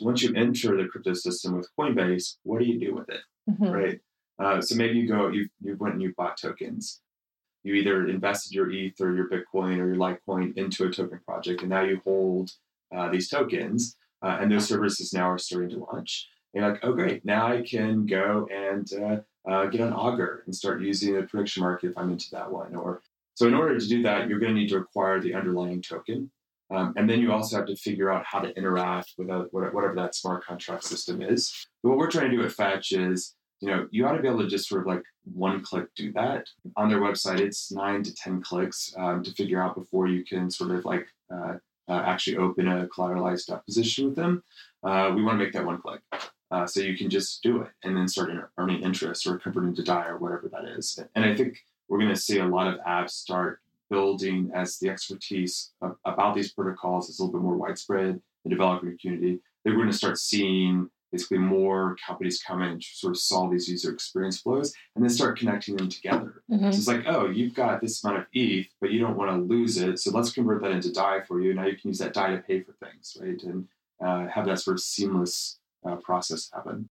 once you enter the crypto system with Coinbase, what do you do with it, Mhm. right? Uh, so maybe you go, you you went and you bought tokens. You either invested your ETH or your Bitcoin or your Litecoin into a token project, and now you hold uh, these tokens, uh, and those services now are starting to launch. And you're like, oh great, now I can go and uh, uh, get on Augur and start using the prediction market if I'm into that one. Or so in order to do that, you're going to need to acquire the underlying token. Um, and then you also have to figure out how to interact with a, whatever that smart contract system is. But what we're trying to do at Fetch is, you know, you ought to be able to just sort of like one click do that. On their website, it's nine to 10 clicks um, to figure out before you can sort of like uh, uh, actually open a collateralized debt position with them. Uh, we want to make that one click. Uh, so you can just do it and then start earning interest or converting to DAI or whatever that is. And I think we're going to see a lot of apps start building as the expertise of, about these protocols is a little bit more widespread, the developer community. They're going to start seeing basically more companies come in and sort of solve these user experience flows and then start connecting them together. Mhm. So it's like, oh, you've got this amount of ETH, but you don't want to lose it. So let's convert that into DAI for you. Now you can use that DAI to pay for things, right? And uh, have that sort of seamless uh, process happen.